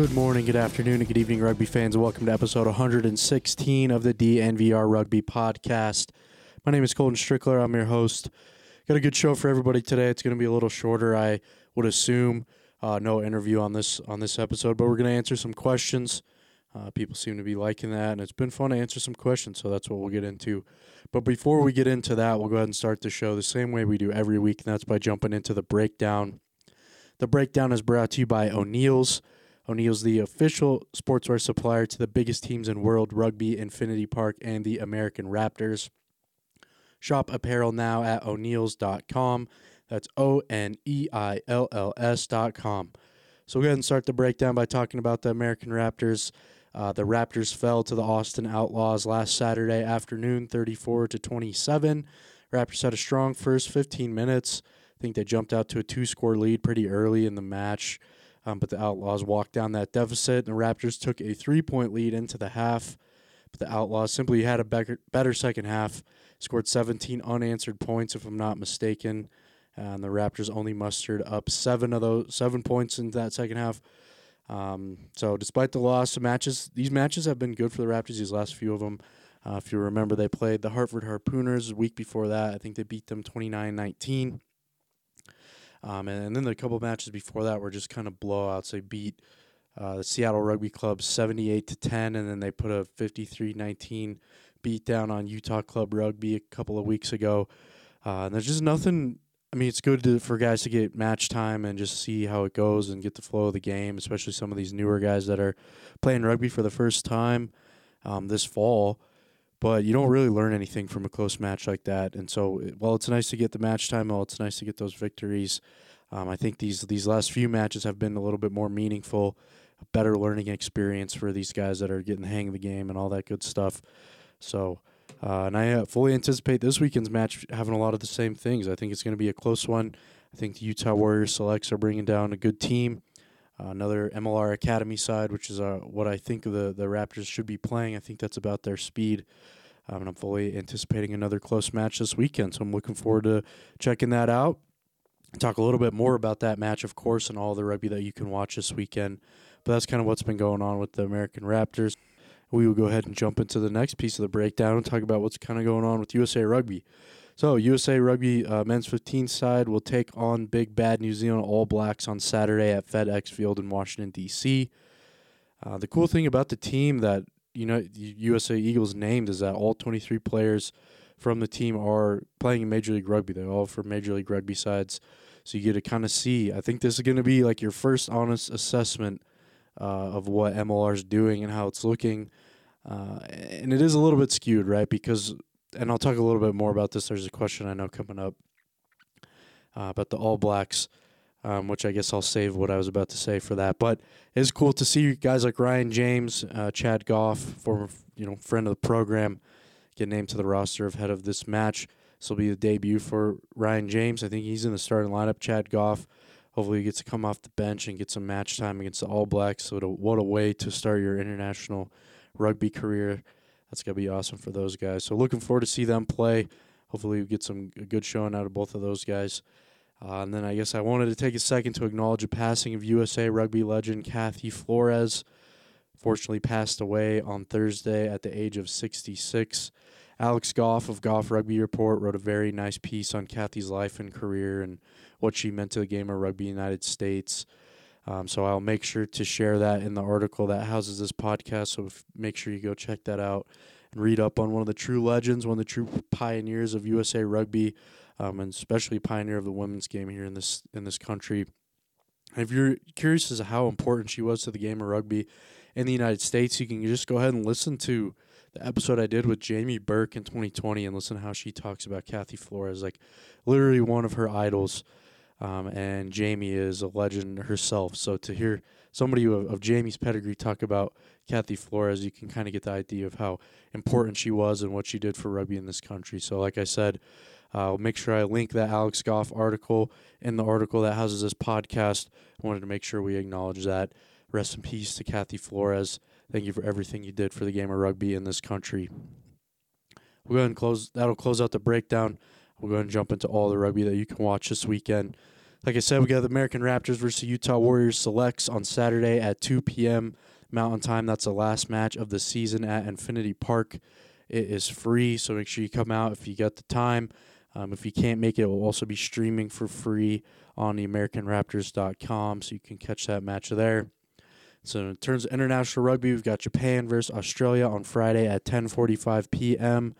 Good morning, good afternoon, and good evening, rugby fans, welcome to episode 116 of the DNVR Rugby Podcast. My name is Colton Strickler. I'm your host. Got a good show for everybody today. It's going to be a little shorter, I would assume. Uh, no interview on this on this episode, but we're going to answer some questions. Uh, people seem to be liking that, and it's been fun to answer some questions, so that's what we'll get into. But before we get into that, we'll go ahead and start the show the same way we do every week, and that's by jumping into the breakdown. The breakdown is brought to you by O'Neill's. O'Neill's the official sportswear supplier to the biggest teams in world rugby, Infinity Park, and the American Raptors. Shop apparel now at o'neills.com. That's O N E I L L S.com. So we'll go ahead and start the breakdown by talking about the American Raptors. Uh, the Raptors fell to the Austin Outlaws last Saturday afternoon, 34 to 27. Raptors had a strong first 15 minutes. I think they jumped out to a two-score lead pretty early in the match, um, but the Outlaws walked down that deficit, and the Raptors took a three-point lead into the half. But the Outlaws simply had a better, better second half, scored 17 unanswered points, if I'm not mistaken. And the Raptors only mustered up seven of those seven points in that second half. Um, so despite the loss, the matches these matches have been good for the Raptors. These last few of them, uh, if you remember, they played the Hartford Harpooners a week before that. I think they beat them 29-19. Um, and, and, then the couple matches before that were just kind of blowouts. They beat uh, the Seattle Rugby Club 78 to 10, and then they put a 53-19 beat down on Utah Club Rugby a couple of weeks ago. Uh, and there's just nothing I mean, it's good to, for guys to get match time and just see how it goes and get the flow of the game, especially some of these newer guys that are playing rugby for the first time um, this fall. But you don't really learn anything from a close match like that. And so, while it's nice to get the match time, while it's nice to get those victories, um, I think these these last few matches have been a little bit more meaningful, a better learning experience for these guys that are getting the hang of the game and all that good stuff. So uh, and I uh, fully anticipate this weekend's match having a lot of the same things. I think it's going to be a close one. I think the Utah Warriors selects are bringing down a good team. Uh, another MLR Academy side, which is uh, what I think the, the Raptors should be playing. I think that's about their speed. Um, and I'm fully anticipating another close match this weekend. So I'm looking forward to checking that out. Talk a little bit more about that match, of course, and all the rugby that you can watch this weekend. But that's kind of what's been going on with the American Raptors we will go ahead and jump into the next piece of the breakdown and talk about what's kind of going on with USA Rugby. So, USA Rugby uh, men's 15 side will take on Big Bad New Zealand All Blacks on Saturday at FedEx Field in Washington, D.C. Uh, the cool thing about the team that you know USA Eagles named is that all 23 players from the team are playing in Major League Rugby. They're all from Major League Rugby sides. So you get to kind of see. I think this is going to be like your first honest assessment uh, of what MLR is doing and how it's looking. Uh, and it is a little bit skewed, right? Because, and I'll talk a little bit more about this. There's a question I know coming up uh, about the All Blacks, um, which I guess I'll save what I was about to say for that. But it's cool to see guys like Ryan James, uh, Chad Goff, former you know friend of the program, get named to the roster ahead of this match. This will be the debut for Ryan James. I think he's in the starting lineup. Chad Goff hopefully he gets to come off the bench and get some match time against the All Blacks. So what a way to start your international rugby career. That's gonna be awesome for those guys. So looking forward to see them play. Hopefully we get some good showing out of both of those guys. Uh, and then I guess I wanted to take a second to acknowledge the passing of USA rugby legend Kathy Flores. Fortunately, passed away on Thursday at the age of 66. Alex Goff of Goff Rugby Report wrote a very nice piece on Kathy's life and career and what she meant to the game of rugby United States. Um, so I'll make sure to share that in the article that houses this podcast. So if, make sure you go check that out and read up on one of the true legends, one of the true pioneers of USA Rugby, um, and especially pioneer of the women's game here in this in this country. If you're curious as to how important she was to the game of rugby in the United States, you can just go ahead and listen to the episode I did with Jamie Burke in 2020 and listen to how she talks about Kathy Flores, like literally one of her idols. Um, and Jamie is a legend herself. So to hear somebody of, of Jamie's pedigree talk about Kathy Flores, you can kind of get the idea of how important she was and what she did for rugby in this country. So, like I said, I'll make sure I link that Alex Goff article in the article that houses this podcast. I wanted to make sure we acknowledge that. Rest in peace to Kathy Flores. Thank you for everything you did for the game of rugby in this country. We'll go ahead and close. That'll close out the breakdown. We'll go ahead and jump into all the rugby that you can watch this weekend. like I said, we got the American Raptors versus Utah Warriors selects on Saturday at 2 p.m. Mountain Time. That's the last match of the season at Infinity Park. It is free, so make sure you come out if you got the time. Um, if you can't make it, it will also be streaming for free on the AmericanRaptors.com, so you can catch that match there. So in terms of international rugby, we've got Japan versus Australia on Friday at 10:45 p.m.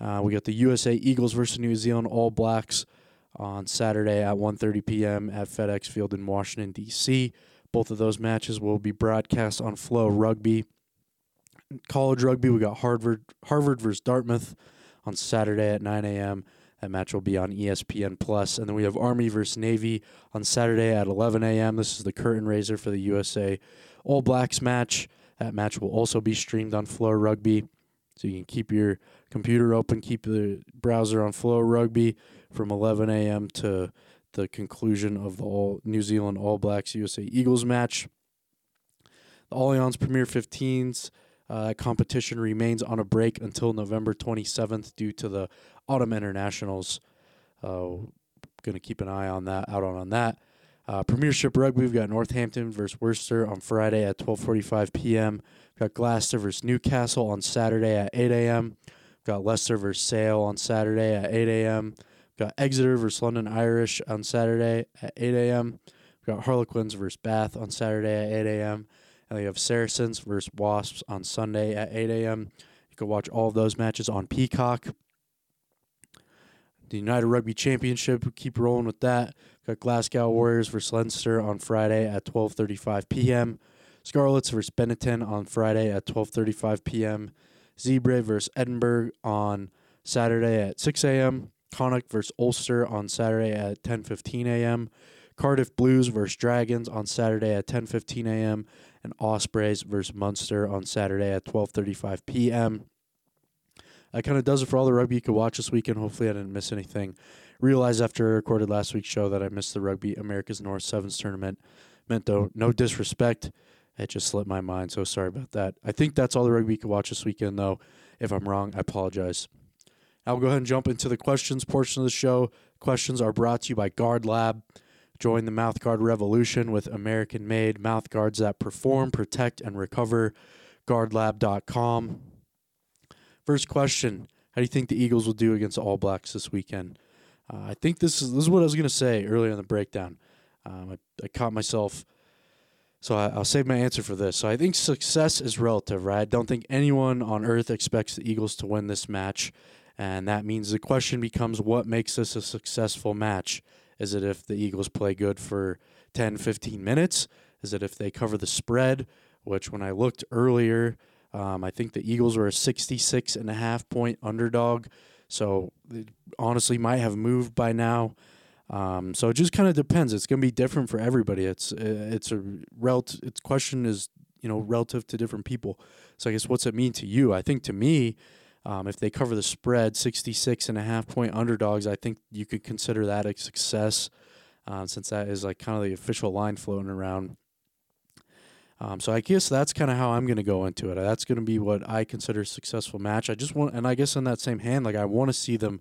Uh, we got the USA Eagles versus New Zealand All Blacks on Saturday at 1:30 p.m. at FedEx Field in Washington D.C. Both of those matches will be broadcast on FloRugby. College rugby, we got Harvard Harvard versus Dartmouth on Saturday at 9 a.m. That match will be on ESPN Plus, and then we have Army versus Navy on Saturday at 11 a.m. This is the curtain raiser for the USA All Blacks match. That match will also be streamed on FloRugby, so you can keep your computer open, keep the browser on FloRugby from 11 a.m. to the conclusion of the All New Zealand All Blacks USA Eagles match. The Allianz Premier 15s uh, competition remains on a break until November 27th due to the Autumn Internationals. Uh, going to keep an eye on that, out on, on that. Uh, Premiership Rugby, we've got Northampton versus Worcester on Friday at 12:45 p.m. We've got Gloucester versus Newcastle on Saturday at 8 a.m. We've got Leicester versus Sale on Saturday at 8 a.m. We've got Exeter versus London Irish on Saturday at 8 a.m. We've got Harlequins versus Bath on Saturday at 8 a.m. And we have Saracens versus Wasps on Sunday at 8 a.m. You can watch all of those matches on Peacock. The United Rugby Championship, keep rolling with that. Got Glasgow Warriors versus Leinster on Friday at 12:35 p.m. Scarlets versus Benetton on Friday at 12:35 p.m. Zebre versus Edinburgh on Saturday at 6 a.m. Connacht versus Ulster on Saturday at 10:15 a.m. Cardiff Blues versus Dragons on Saturday at 10:15 a.m. and Ospreys versus Munster on Saturday at 12:35 p.m. That kind of does it for all the rugby you could watch this weekend. Hopefully, I didn't miss anything. Realized after I recorded last week's show that I missed the Rugby Americas North Sevens tournament. Meant though, no disrespect, it just slipped my mind. So sorry about that. I think that's all the rugby you could watch this weekend, though. If I'm wrong, I apologize. I'll go ahead and jump into the questions portion of the show. Questions are brought to you by GuardLab. Join the mouthguard revolution with American made mouthguards that perform, protect, and recover. GuardLab.com. First question How do you think the Eagles will do against All Blacks this weekend? Uh, I think this is this is what I was going to say earlier in the breakdown. Um, I, I caught myself. So I, I'll save my answer for this. So I think success is relative, right? I don't think anyone on earth expects the Eagles to win this match. And that means the question becomes what makes this a successful match? Is it if the Eagles play good for 10, 15 minutes? Is it if they cover the spread? Which, when I looked earlier, um, I think the Eagles were a 66 and a half point underdog. So honestly might have moved by now. Um, so it just kind of depends. It's going to be different for everybody. It's it's a relative. Its question is you know relative to different people. So I guess what's it mean to you? I think to me, um, if they cover the spread, 66 and a half point underdogs, I think you could consider that a success uh, since that is like kind of the official line floating around. Um, so I guess that's kind of how I'm going to go into it. That's going to be what I consider a successful match. I just want, and I guess in that same hand, like I want to see them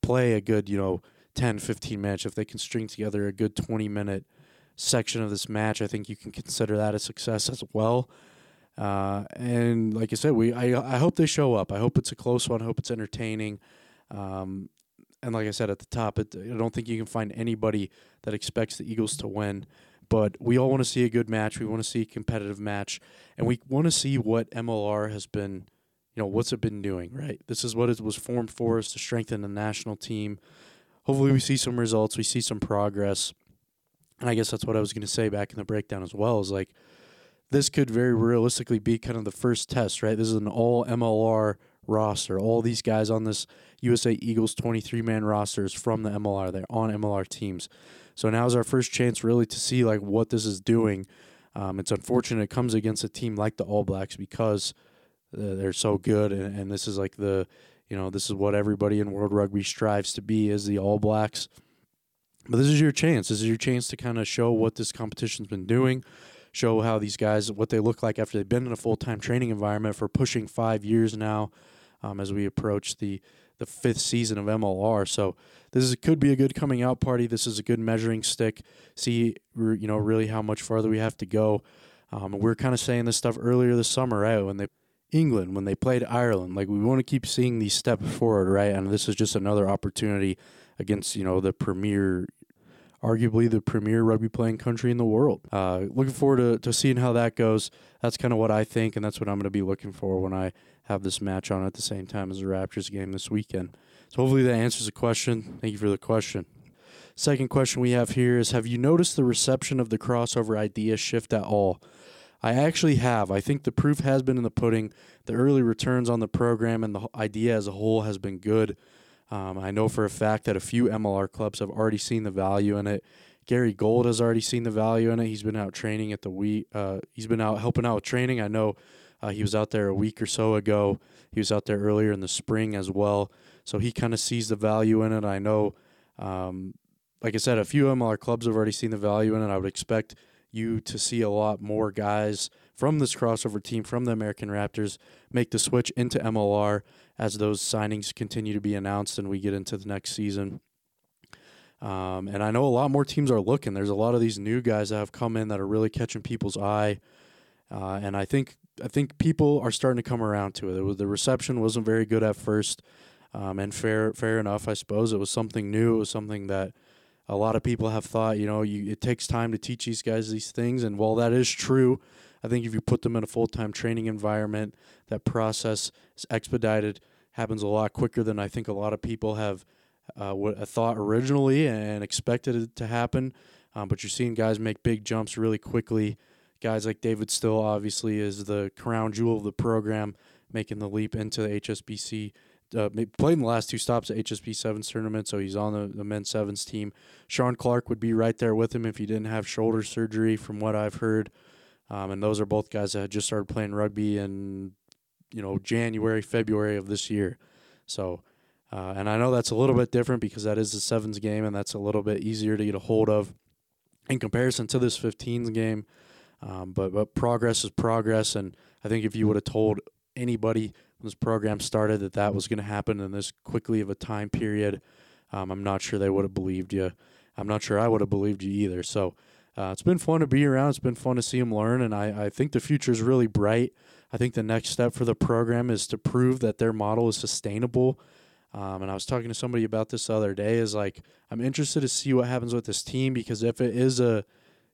play a good, you know, 10, 15 match. If they can string together a good 20 minute section of this match, I think you can consider that a success as well. Uh, and like I said, we I I hope they show up. I hope it's a close one. I hope it's entertaining. Um, and like I said at the top, it, I don't think you can find anybody that expects the Eagles to win but we all want to see a good match. We want to see a competitive match, and we want to see what MLR has been, you know, what's it been doing, right? This is what it was formed for, is to strengthen the national team. Hopefully, we see some results, we see some progress, and I guess that's what I was going to say back in the breakdown as well. Is like this could very realistically be kind of the first test, right? This is an all MLR roster. All these guys on this USA Eagles 23 man roster is from the MLR. They're on MLR teams. So now is our first chance really to see like what this is doing. Um, it's unfortunate it comes against a team like the All Blacks because uh, they're so good, and, and this is like the you know this is what everybody in World Rugby strives to be is the All Blacks. But this is your chance. This is your chance to kind of show what this competition's been doing, show how these guys what they look like after they've been in a full time training environment for pushing five years now. Um, as we approach the the fifth season of MLR. So this is, could be a good coming out party. This is a good measuring stick. See, you know, really how much farther we have to go. Um, we are kind of saying this stuff earlier this summer, right? When they England, when they played Ireland, like we want to keep seeing these steps forward, right? And this is just another opportunity against you know the premier arguably the premier rugby playing country in the world. Uh, looking forward to, to seeing how that goes. That's kind of what I think, and that's what I'm going to be looking for when I have this match on at the same time as the Raptors game this weekend. So hopefully that answers the question. Thank you for the question. Second question we have here is Have you noticed the reception of the crossover idea shift at all? I actually have. I think the proof has been in the pudding. The early returns on the program and the idea as a whole has been good. Um, I know for a fact that a few MLR clubs have already seen the value in it. Gary Gold has already seen the value in it. He's been out training at the week. Uh, he's been out helping out with training. I know uh, he was out there a week or so ago. He was out there earlier in the spring as well. So he kind of sees the value in it. I know, um, like I said, a few MLR clubs have already seen the value in it. I would expect you to see a lot more guys from this crossover team from the American Raptors make the switch into MLR as those signings continue to be announced and we get into the next season. Um, and I know a lot more teams are looking. There's a lot of these new guys that have come in that are really catching people's eye, uh, and I think I think people are starting to come around to it. it was, the reception wasn't very good at first, um, and fair fair enough, I suppose. It was something new. It was something that a lot of people have thought. You know, you, it takes time to teach these guys these things, and while that is true, I think if you put them in a full time training environment, that process is expedited, happens a lot quicker than I think a lot of people have uh, thought originally and expected it to happen. Um, but you're seeing guys make big jumps really quickly. Guys like David Still, obviously, is the crown jewel of the program, making the leap into the HSBC. Uh, played in the last two stops at HSBC sevens tournament, so he's on the, the men's sevens team. Sean Clark would be right there with him if he didn't have shoulder surgery, from what I've heard. Um, and those are both guys that just started playing rugby in, you know, January, February of this year. So, uh, and I know that's a little bit different because that is the sevens game, and that's a little bit easier to get a hold of in comparison to this 15s game. Um, but but progress is progress, and I think if you would have told anybody this program started that that was going to happen in this quickly of a time period, um, I'm not sure they would have believed you. I'm not sure I would have believed you either. So uh, it's been fun to be around. It's been fun to see him learn, and I, I think the future is really bright. I think the next step for the program is to prove that their model is sustainable. Um, and I was talking to somebody about this the other day. Is like I'm interested to see what happens with this team because if it is a,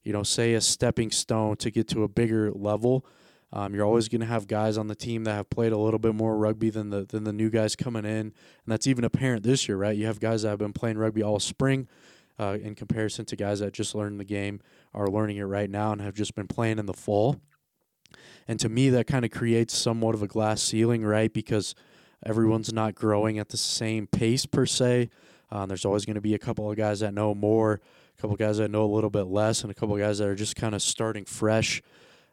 you know, say a stepping stone to get to a bigger level, um, you're always going to have guys on the team that have played a little bit more rugby than the than the new guys coming in, and that's even apparent this year, right? You have guys that have been playing rugby all spring uh, in comparison to guys that just learned the game, are learning it right now, and have just been playing in the fall. And to me, that kind of creates somewhat of a glass ceiling, right? Because everyone's not growing at the same pace per se. Uh, there's always going to be a couple of guys that know more, a couple of guys that know a little bit less, and a couple of guys that are just kind of starting fresh.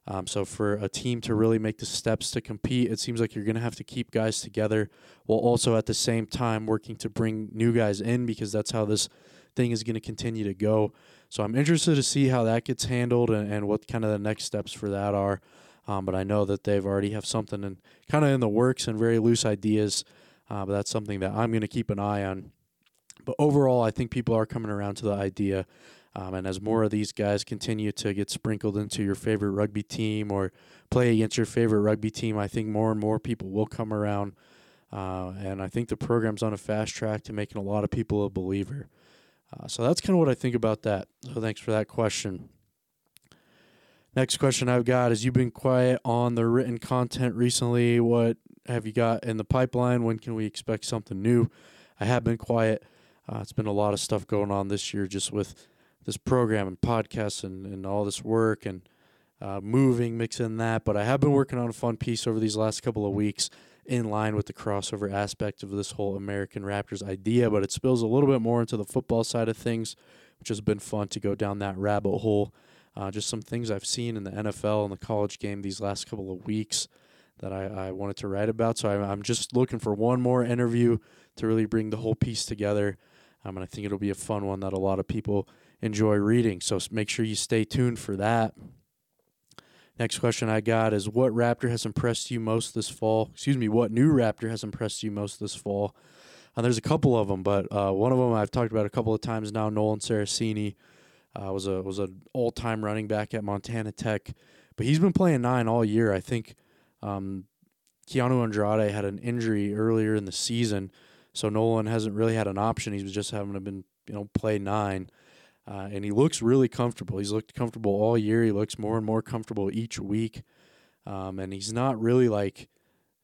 Um, so for a team to really make the steps to compete, it seems like you're going to have to keep guys together while also at the same time working to bring new guys in because that's how this thing is going to continue to go. So I'm interested to see how that gets handled and, and what kind of the next steps for that are. Um, but I know that they've already have something in kind of in the works and very loose ideas. Uh, but that's something that I'm going to keep an eye on. But overall, I think people are coming around to the idea. Um, and as more of these guys continue to get sprinkled into your favorite rugby team or play against your favorite rugby team, I think more and more people will come around. Uh, and I think the program's on a fast track to making a lot of people a believer. Uh, so that's kind of what I think about that. So thanks for that question. Next question I've got is you've been quiet on the written content recently. What have you got in the pipeline? When can we expect something new? I have been quiet. Uh, it's been a lot of stuff going on this year just with this program and podcasts and, and all this work and uh, moving, mixing that. But I have been working on a fun piece over these last couple of weeks in line with the crossover aspect of this whole American Raptors idea, but it spills a little bit more into the football side of things, which has been fun to go down that rabbit hole. Uh, just some things I've seen in the NFL and the college game these last couple of weeks that I, I wanted to write about. So I, I'm just looking for one more interview to really bring the whole piece together. Um, and I think it'll be a fun one that a lot of people enjoy reading. So make sure you stay tuned for that. Next question I got is what Raptor has impressed you most this fall? Excuse me, what new Raptor has impressed you most this fall? Uh, there's a couple of them, but uh, one of them I've talked about a couple of times now. Nolan Saracini uh, was a was an all time running back at Montana Tech, but he's been playing nine all year. I think um, Keanu Andrade had an injury earlier in the season, so Nolan hasn't really had an option. He's just having to been you know play nine. Uh, and he looks really comfortable. He's looked comfortable all year. He looks more and more comfortable each week. Um, and he's not really like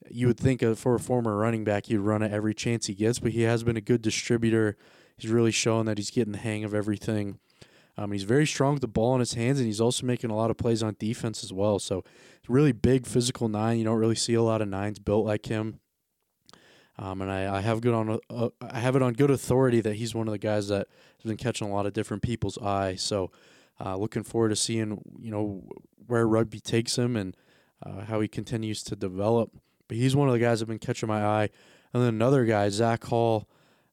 you would think of for a former running back, he'd run it every chance he gets, but he has been a good distributor. He's really showing that he's getting the hang of everything. Um, he's very strong with the ball in his hands, and he's also making a lot of plays on defense as well. So, really big physical nine. You don't really see a lot of nines built like him. Um, and I, I have good on uh, I have it on good authority that he's one of the guys that has been catching a lot of different people's eye. So, uh, looking forward to seeing you know where rugby takes him and uh, how he continues to develop. But he's one of the guys that have been catching my eye. And then another guy, Zach Hall.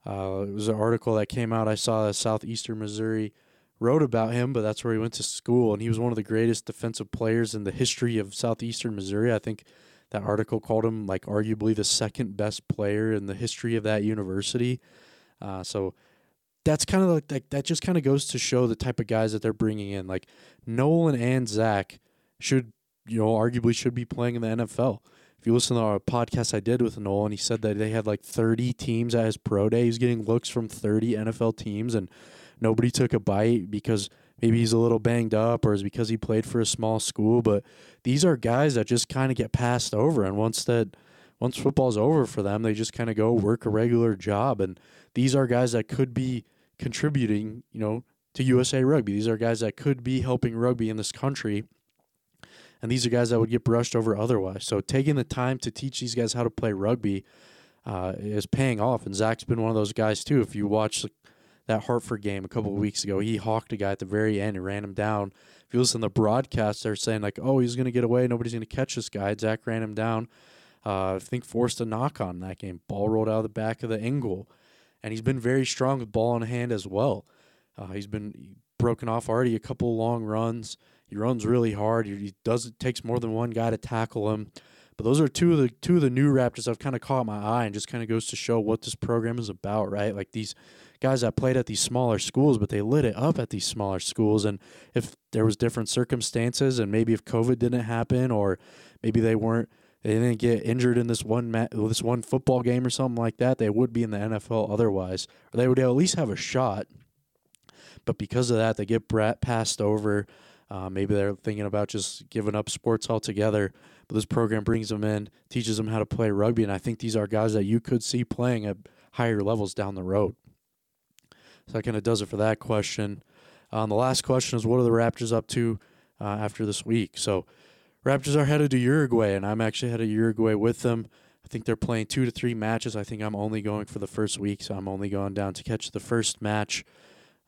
Uh, it was an article that came out. I saw that Southeastern Missouri wrote about him, but that's where he went to school, and he was one of the greatest defensive players in the history of Southeastern Missouri. I think that article called him like arguably the second best player in the history of that university. Uh, so that's kind of like that. That just kind of goes to show the type of guys that they're bringing in. Like Nolan and Zach should, you know, arguably should be playing in the NFL. If you listen to our podcast I did with Nolan, he said that they had like 30 teams at his pro day. He's getting looks from 30 NFL teams, and nobody took a bite because maybe he's a little banged up or is because he played for a small school. But these are guys that just kind of get passed over, and once that once football's over for them, they just kind of go work a regular job. And these are guys that could be contributing, you know, to USA Rugby. These are guys that could be helping rugby in this country. And these are guys that would get brushed over otherwise. So taking the time to teach these guys how to play rugby uh, is paying off. And Zach's been one of those guys too. If you watch that Hartford game a couple of weeks ago. He hawked a guy at the very end and ran him down. If you listen to the broadcast, they're saying like, "Oh, he's going to get away. Nobody's going to catch this guy." Zach ran him down. Uh, I think forced a knock on that game. Ball rolled out of the back of the goal, and he's been very strong with ball in hand as well. Uh, he's been broken off already a couple long runs. He runs really hard. He does it takes more than one guy to tackle him. But those are two of the two of the new Raptors I've kind of caught my eye and just kind of goes to show what this program is about, right? Like these guys that played at these smaller schools, but they lit it up at these smaller schools. And if there was different circumstances, and maybe if COVID didn't happen, or maybe they weren't, they didn't get injured in this one ma- this one football game or something like that, they would be in the NFL otherwise, or they would at least have a shot. But because of that, they get passed over. Uh, maybe they're thinking about just giving up sports altogether. But this program brings them in, teaches them how to play rugby, and I think these are guys that you could see playing at higher levels down the road. So that kind of does it for that question. Um, the last question is what are the Raptors up to uh, after this week? So, Raptors are headed to Uruguay, and I'm actually headed to Uruguay with them. I think they're playing two to three matches. I think I'm only going for the first week, so I'm only going down to catch the first match.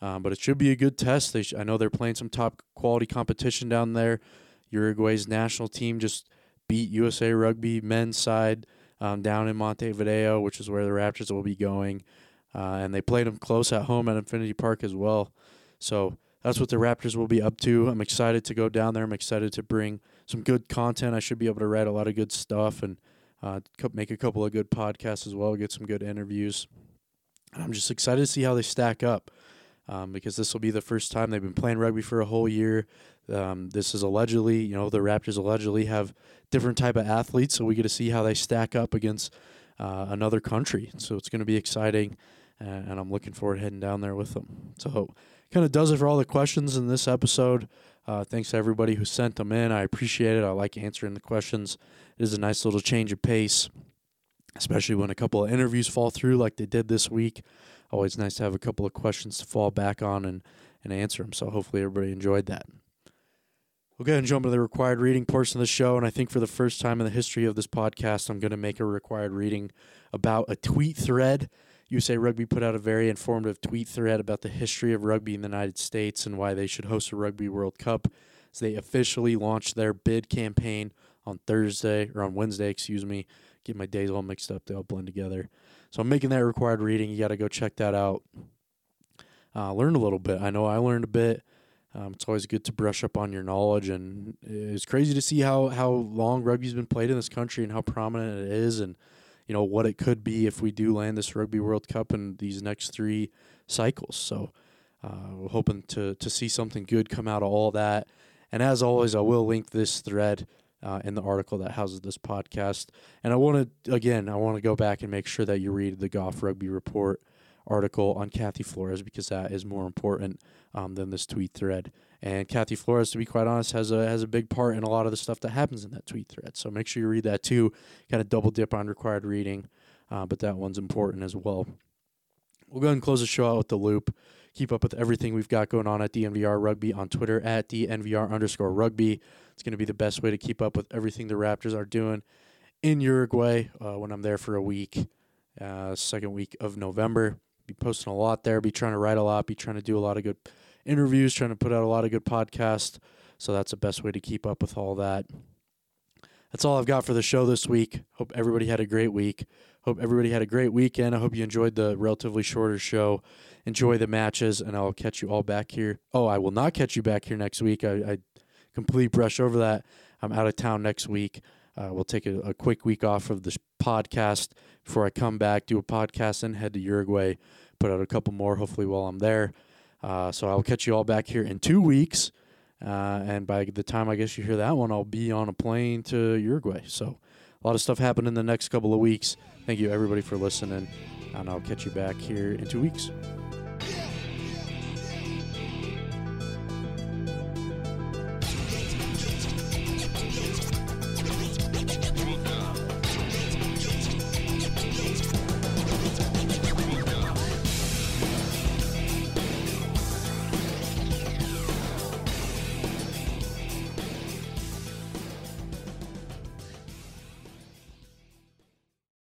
Um, but it should be a good test. Sh- I know they're playing some top quality competition down there. Uruguay's national team just beat USA Rugby men's side um, down in Montevideo, which is where the Raptors will be going uh, and they played them close at home at Infinity Park as well. So that's what the Raptors will be up to. I'm excited to go down there. I'm excited to bring some good content. I should be able to write a lot of good stuff and uh, make a couple of good podcasts as well, get some good interviews. I'm just excited to see how they stack up um, because this will be the first time they've been playing rugby for a whole year. Um, this is allegedly, you know, the Raptors allegedly have different type of athletes, so we get to see how they stack up against uh, another country. So it's going to be exciting and I'm looking forward to heading down there with them. So, kind of does it for all the questions in this episode. Uh, thanks to everybody who sent them in. I appreciate it. I like answering the questions. It is a nice little change of pace, especially when a couple of interviews fall through like they did this week. Always nice to have a couple of questions to fall back on and, and answer them. So, hopefully, everybody enjoyed that. We'll go ahead and jump into the required reading portion of the show. And I think for the first time in the history of this podcast, I'm going to make a required reading about a tweet thread USA Rugby put out a very informative tweet thread about the history of rugby in the United States and why they should host a Rugby World Cup as they officially launched their bid campaign on Thursday or on Wednesday, excuse me. Get my days all mixed up, they all blend together. So I'm making that required reading. You got to go check that out. Uh, learn a little bit. I know I learned a bit. Um, it's always good to brush up on your knowledge, and it's crazy to see how how long rugby's been played in this country and how prominent it is, and you know what it could be if we do land this Rugby World Cup in these next three cycles. So uh, we're hoping to to see something good come out of all that. And as always, I will link this thread uh, in the article that houses this podcast. And I want to again, I want to go back and make sure that you read the Goff Rugby Report article on Kathy Flores because that is more important um, than this tweet thread. And Kathy Flores, to be quite honest, has a has a big part in a lot of the stuff that happens in that tweet thread. So make sure you read that too. Kind of double dip on required reading, uh, but that one's important as well. We'll go ahead and close the show out with the loop. Keep up with everything we've got going on at DNVR Rugby on Twitter at DNVR underscore rugby. It's going to be the best way to keep up with everything the Raptors are doing in Uruguay uh, when I'm there for a week, uh, second week of November. Be posting a lot there, be trying to write a lot, be trying to do a lot of good interviews, trying to put out a lot of good podcasts. So that's the best way to keep up with all that. That's all I've got for the show this week. Hope everybody had a great week. Hope everybody had a great weekend. I hope you enjoyed the relatively shorter show. Enjoy the matches, and I'll catch you all back here. Oh, I will not catch you back here next week. I, I completely brush over that. I'm out of town next week. Uh, we'll take a, a, quick week off of the podcast before I come back, do a podcast, and head to Uruguay. Put out a couple more, hopefully, while I'm there. Uh, so I'll catch you all back here in two weeks. Uh, and by the time I guess you hear that one, I'll be on a plane to Uruguay. So a lot of stuff happened in the next couple of weeks. Thank you, everybody, for listening. And I'll catch you back here in two weeks.